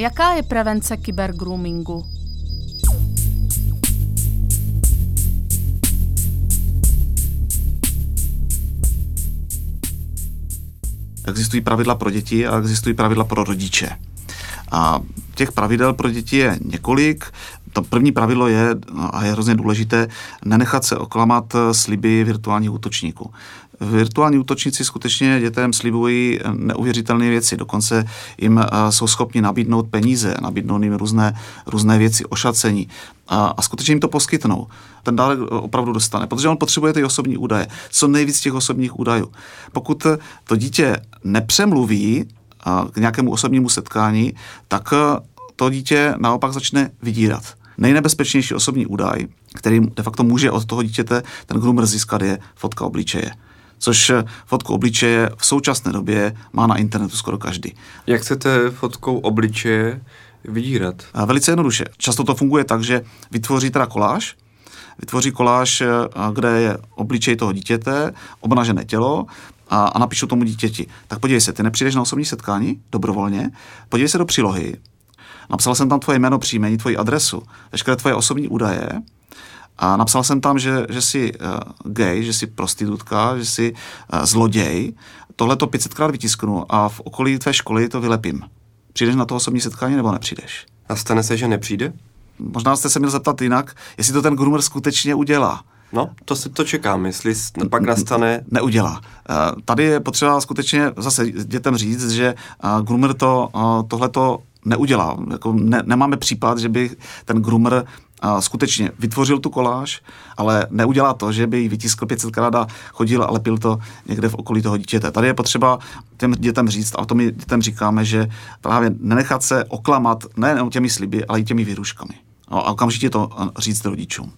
Jaká je prevence kybergroomingu? Existují pravidla pro děti a existují pravidla pro rodiče. A těch pravidel pro děti je několik. To první pravidlo je, a je hrozně důležité, nenechat se oklamat sliby virtuálních útočníků. Virtuální útočníci skutečně dětem slibují neuvěřitelné věci, dokonce jim eh, jsou schopni nabídnout peníze, nabídnout jim různé, různé věci, ošacení a, a skutečně jim to poskytnou. Ten dárek opravdu dostane, protože on potřebuje ty osobní údaje, co nejvíc těch osobních údajů. Pokud to dítě nepřemluví eh, k nějakému osobnímu setkání, tak eh, to dítě naopak začne vydírat. Nejnebezpečnější osobní údaj, který de facto může od toho dítěte ten groomer získat, je fotka obličeje což fotku obličeje v současné době má na internetu skoro každý. Jak chcete fotkou obličeje vydírat? A velice jednoduše. Často to funguje tak, že vytvoří teda koláž, vytvoří koláž, kde je obličej toho dítěte, obnažené tělo, a, a napíšu tomu dítěti, tak podívej se, ty nepřijdeš na osobní setkání dobrovolně, podívej se do přílohy, napsal jsem tam tvoje jméno, příjmení, tvoji adresu, veškeré tvoje osobní údaje, a napsal jsem tam, že, že jsi uh, gay, že jsi prostitutka, že jsi uh, zloděj. Tohle to 500krát vytisknu a v okolí tvé školy to vylepím. Přijdeš na to osobní setkání nebo nepřijdeš? A stane se, že nepřijde? Možná jste se měl zeptat jinak, jestli to ten groomer skutečně udělá. No, to si to čekám, jestli pak nastane... Neudělá. Tady je potřeba skutečně zase dětem říct, že groomer to, tohleto neudělá. Jako ne, nemáme případ, že by ten groomer a skutečně vytvořil tu koláž, ale neudělá to, že by ji vytiskl 500krát a chodil a lepil to někde v okolí toho dítěte. Tady je potřeba těm dětem říct, a to my dětem říkáme, že právě nenechat se oklamat nejen těmi sliby, ale i těmi výruškami. No a okamžitě to říct rodičům.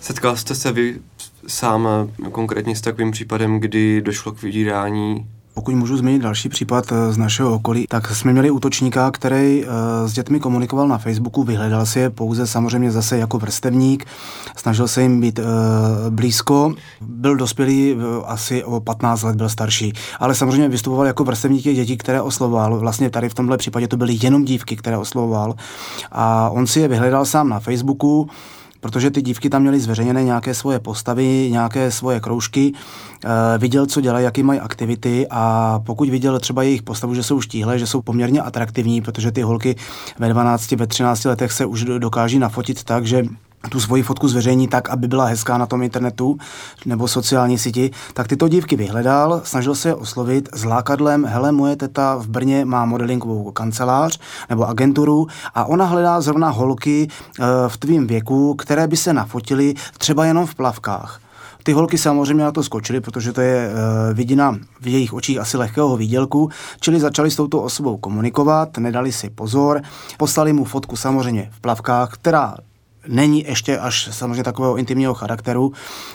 Setkal jste se vy sám konkrétně s takovým případem, kdy došlo k vydírání? Pokud můžu zmínit další případ eh, z našeho okolí, tak jsme měli útočníka, který eh, s dětmi komunikoval na Facebooku, vyhledal si je pouze samozřejmě zase jako vrstevník, snažil se jim být eh, blízko, byl dospělý asi o 15 let, byl starší, ale samozřejmě vystupoval jako vrstevník těch dětí, které oslovoval. Vlastně tady v tomhle případě to byly jenom dívky, které oslovoval. A on si je vyhledal sám na Facebooku, protože ty dívky tam měly zveřejněné nějaké svoje postavy, nějaké svoje kroužky, e, viděl, co dělají, jaké mají aktivity a pokud viděl třeba jejich postavu, že jsou štíhle, že jsou poměrně atraktivní, protože ty holky ve 12, ve 13 letech se už dokáží nafotit tak, že tu svoji fotku zveřejní tak, aby byla hezká na tom internetu nebo sociální síti, tak tyto dívky vyhledal, snažil se je oslovit s lákadlem, hele, moje teta v Brně má modelingovou kancelář nebo agenturu a ona hledá zrovna holky e, v tvým věku, které by se nafotily třeba jenom v plavkách. Ty holky samozřejmě na to skočily, protože to je e, vidina v jejich očích asi lehkého výdělku, čili začali s touto osobou komunikovat, nedali si pozor, poslali mu fotku samozřejmě v plavkách, která není ještě až samozřejmě takového intimního charakteru,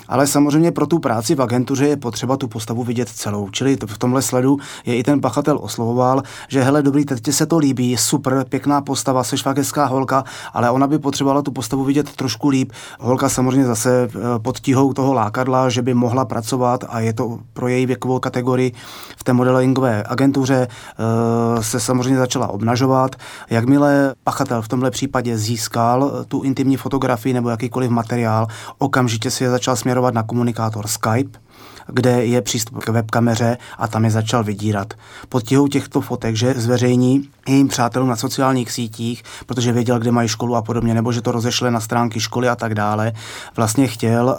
ale samozřejmě pro tu práci v agentuře je potřeba tu postavu vidět celou. Čili v tomhle sledu je i ten pachatel oslovoval, že hele, dobrý, teď se to líbí, super, pěkná postava, seš fakt holka, ale ona by potřebovala tu postavu vidět trošku líp. Holka samozřejmě zase eh, pod tíhou toho lákadla, že by mohla pracovat a je to pro její věkovou kategorii v té modelingové agentuře eh, se samozřejmě začala obnažovat. Jakmile pachatel v tomhle případě získal eh, tu intimní fotografii nebo jakýkoliv materiál, okamžitě si je začal směrovat na komunikátor Skype, kde je přístup k webkameře a tam je začal vydírat. Pod tíhou těchto fotek, že zveřejní jejím přátelům na sociálních sítích, protože věděl, kde mají školu a podobně, nebo že to rozešle na stránky školy a tak dále, vlastně chtěl uh,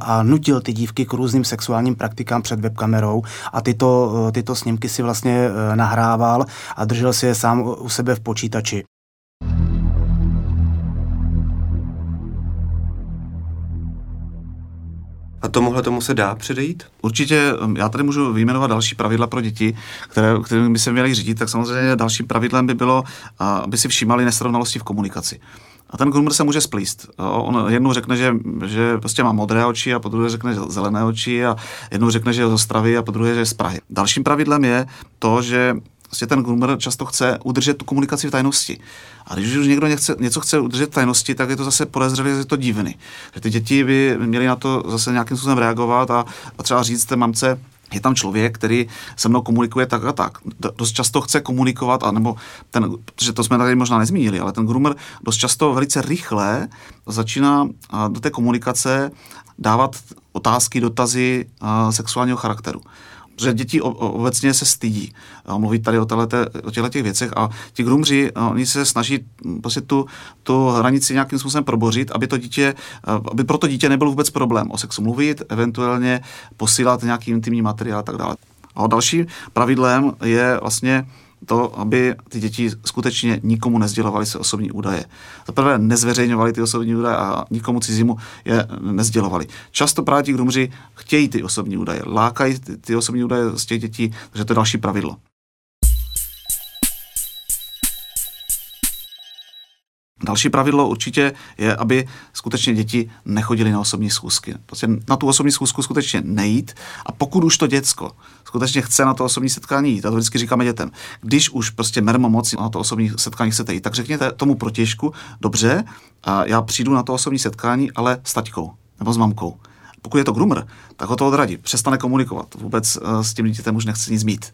a nutil ty dívky k různým sexuálním praktikám před webkamerou a tyto, uh, tyto snímky si vlastně uh, nahrával a držel si je sám u sebe v počítači. A tomuhle tomu se dá předejít? Určitě, um, já tady můžu vyjmenovat další pravidla pro děti, které, kterými by se měly řídit, tak samozřejmě dalším pravidlem by bylo, aby si všímali nesrovnalosti v komunikaci. A ten groomer se může splíst. On jednou řekne, že, že prostě má modré oči a po druhé řekne, že zelené oči a jednou řekne, že je z Ostravy a po druhé, že je z Prahy. Dalším pravidlem je to, že prostě ten groomer často chce udržet tu komunikaci v tajnosti. A když už někdo nechce, něco chce udržet v tajnosti, tak je to zase podezřelé, že je to divný. Že ty děti by měly na to zase nějakým způsobem reagovat a, a třeba říct té mamce, je tam člověk, který se mnou komunikuje tak a tak. Dost často chce komunikovat, anebo ten, protože to jsme tady možná nezmínili, ale ten groomer dost často velice rychle začíná do té komunikace dávat otázky, dotazy sexuálního charakteru že děti obecně se stydí mluvit tady o, téhleté, o těchto těch věcech a ti grumři, oni se snaží prostě tu, tu hranici nějakým způsobem probořit, aby to dítě, aby pro to dítě nebyl vůbec problém o sexu mluvit, eventuálně posílat nějaký intimní materiál a tak dále. A dalším pravidlem je vlastně to, aby ty děti skutečně nikomu nezdělovaly se osobní údaje. Za prvé nezveřejňovali ty osobní údaje a nikomu cizímu je nezdělovali. Často právě ti grumři chtějí ty osobní údaje, lákají ty, ty osobní údaje z těch dětí, takže to je další pravidlo. Další pravidlo určitě je, aby skutečně děti nechodili na osobní schůzky. Prostě na tu osobní schůzku skutečně nejít a pokud už to děcko skutečně chce na to osobní setkání jít, a to vždycky říkáme dětem, když už prostě mermo moci na to osobní setkání chcete jít, tak řekněte tomu protěžku, dobře, a já přijdu na to osobní setkání, ale s taťkou nebo s mamkou. Pokud je to groomer, tak ho to odradí, přestane komunikovat, vůbec eh, s tím dítětem už nechce nic mít.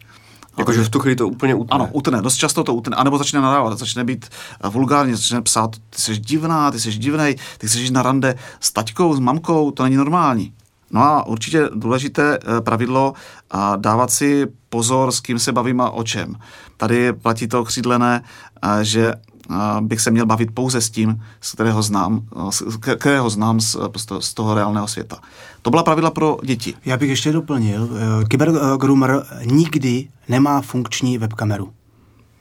Jakože v tu chvíli to úplně utne. Ano, utne, dost často to utne, anebo začne nadávat, začne být eh, vulgárně, začne psát, ty jsi divná, ty jsi divnej, ty jít na rande s taťkou, s mamkou, to není normální. No a určitě důležité eh, pravidlo a dávat si pozor, s kým se bavím a o čem. Tady platí to křídlené, eh, že bych se měl bavit pouze s tím, z kterého znám, z kterého znám z, z toho reálného světa. To byla pravidla pro děti. Já bych ještě doplnil, eh, kybergroomer nikdy nemá funkční webkameru.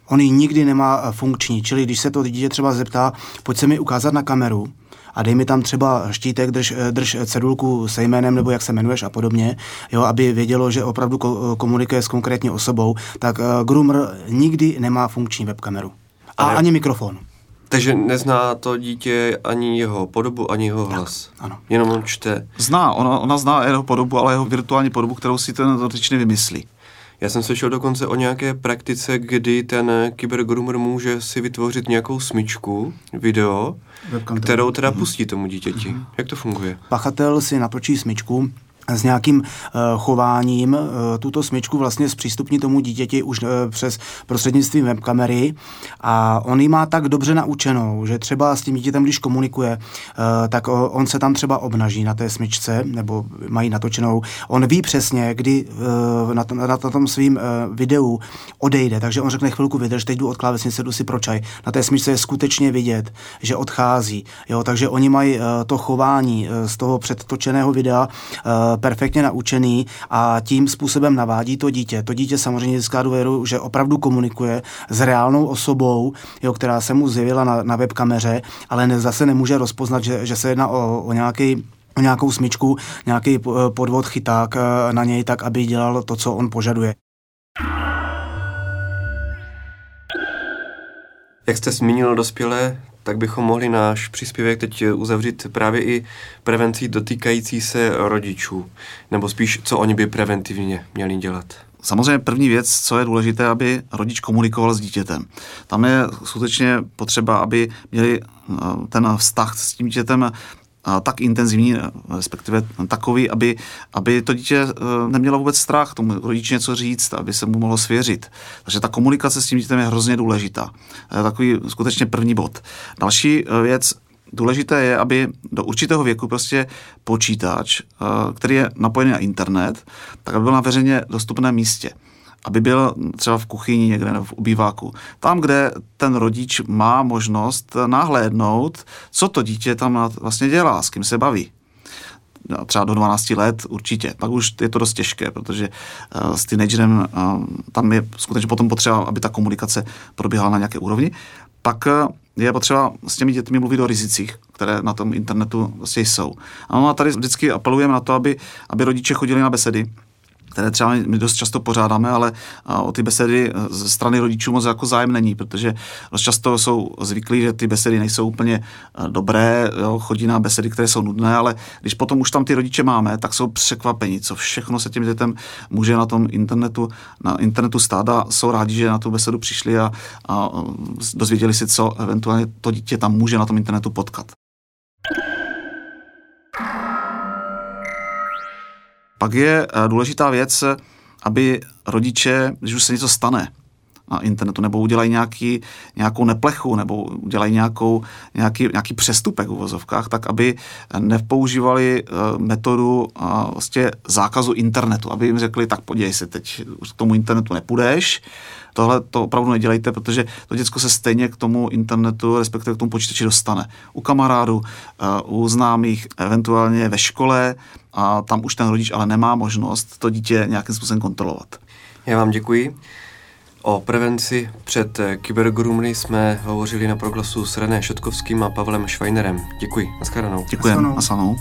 On ji nikdy nemá eh, funkční, čili když se to dítě třeba zeptá, pojď se mi ukázat na kameru, a dej mi tam třeba štítek, drž, eh, drž cedulku se jménem nebo jak se jmenuješ a podobně, jo, aby vědělo, že opravdu komunikuje s konkrétní osobou, tak groomer nikdy nemá funkční webkameru. A Ale... ani mikrofon. Takže nezná to dítě ani jeho podobu, ani jeho hlas. Tak, ano. Jenom on čte. Zná, ona, ona zná jeho podobu, ale jeho virtuální podobu, kterou si ten dotyčný vymyslí. Já jsem slyšel dokonce o nějaké praktice, kdy ten kybergroomer může si vytvořit nějakou smyčku, video, kterou teda mhm. pustí tomu dítěti. Mm-hmm. Jak to funguje? Pachatel si natočí smyčku, s nějakým uh, chováním uh, tuto smyčku vlastně zpřístupní tomu dítěti už uh, přes prostřednictvím webkamery a on ji má tak dobře naučenou, že třeba s tím dítětem, když komunikuje, tak on se tam třeba obnaží na té smyčce, nebo mají natočenou. On ví přesně, kdy na, na, tom svým videu odejde, takže on řekne chvilku vydrž, teď jdu od klávesnice, jdu si pročaj. Na té smyčce je skutečně vidět, že odchází. Jo, takže oni mají to chování z toho předtočeného videa perfektně naučený a tím způsobem navádí to dítě. To dítě samozřejmě získá důvěru, že opravdu komunikuje s reálnou osobou, jo, která se mu zjevila na, na webkameře, ale ne, zase nemůže rozpoznat, že, že se jedná o, o nějaký nějakou smyčku, nějaký podvod chyták eh, na něj tak, aby dělal to, co on požaduje. Jak jste zmínil dospělé, tak bychom mohli náš příspěvek teď uzavřít právě i prevencí dotýkající se rodičů, nebo spíš, co oni by preventivně měli dělat. Samozřejmě první věc, co je důležité, aby rodič komunikoval s dítětem. Tam je skutečně potřeba, aby měli eh, ten vztah s tím dítětem tak intenzivní, respektive takový, aby, aby to dítě eh, nemělo vůbec strach tomu rodiči něco říct, aby se mu mohlo svěřit. Takže ta komunikace s tím dítětem je hrozně důležitá. Takový skutečně první bod. Další eh, věc, důležité je, aby do určitého věku prostě počítač, eh, který je napojený na internet, tak aby byl na veřejně dostupném místě aby byl třeba v kuchyni někde nebo v obýváku. Tam, kde ten rodič má možnost nahlédnout, co to dítě tam vlastně dělá, s kým se baví no, třeba do 12 let určitě. Pak už je to dost těžké, protože uh, s teenagerem uh, tam je skutečně potom potřeba, aby ta komunikace probíhala na nějaké úrovni. Pak uh, je potřeba s těmi dětmi mluvit o rizicích, které na tom internetu vlastně jsou. A tady vždycky apelujeme na to, aby, aby rodiče chodili na besedy, které třeba my dost často pořádáme, ale o ty besedy ze strany rodičů moc jako zájem není, protože dost často jsou zvyklí, že ty besedy nejsou úplně dobré, jo, chodí na besedy, které jsou nudné, ale když potom už tam ty rodiče máme, tak jsou překvapení, co všechno se těm dětem může na tom internetu, na internetu stát a jsou rádi, že na tu besedu přišli a, a dozvěděli si, co eventuálně to dítě tam může na tom internetu potkat. Pak je důležitá věc, aby rodiče, když už se něco stane, na internetu, nebo udělají nějaký, nějakou neplechu, nebo udělají nějakou, nějaký, nějaký přestupek v uvozovkách, tak aby nepoužívali uh, metodu uh, vlastně zákazu internetu, aby jim řekli, tak podívej se, teď k tomu internetu nepůjdeš, tohle to opravdu nedělejte, protože to děcko se stejně k tomu internetu, respektive k tomu počítači dostane. U kamarádů, uh, u známých, eventuálně ve škole a tam už ten rodič ale nemá možnost to dítě nějakým způsobem kontrolovat. Já vám děkuji. O prevenci před kybergrumly jsme hovořili na proglasu s René Šotkovským a Pavlem Švajnerem. Děkuji. Naschledanou. Děkujeme. Naschledanou.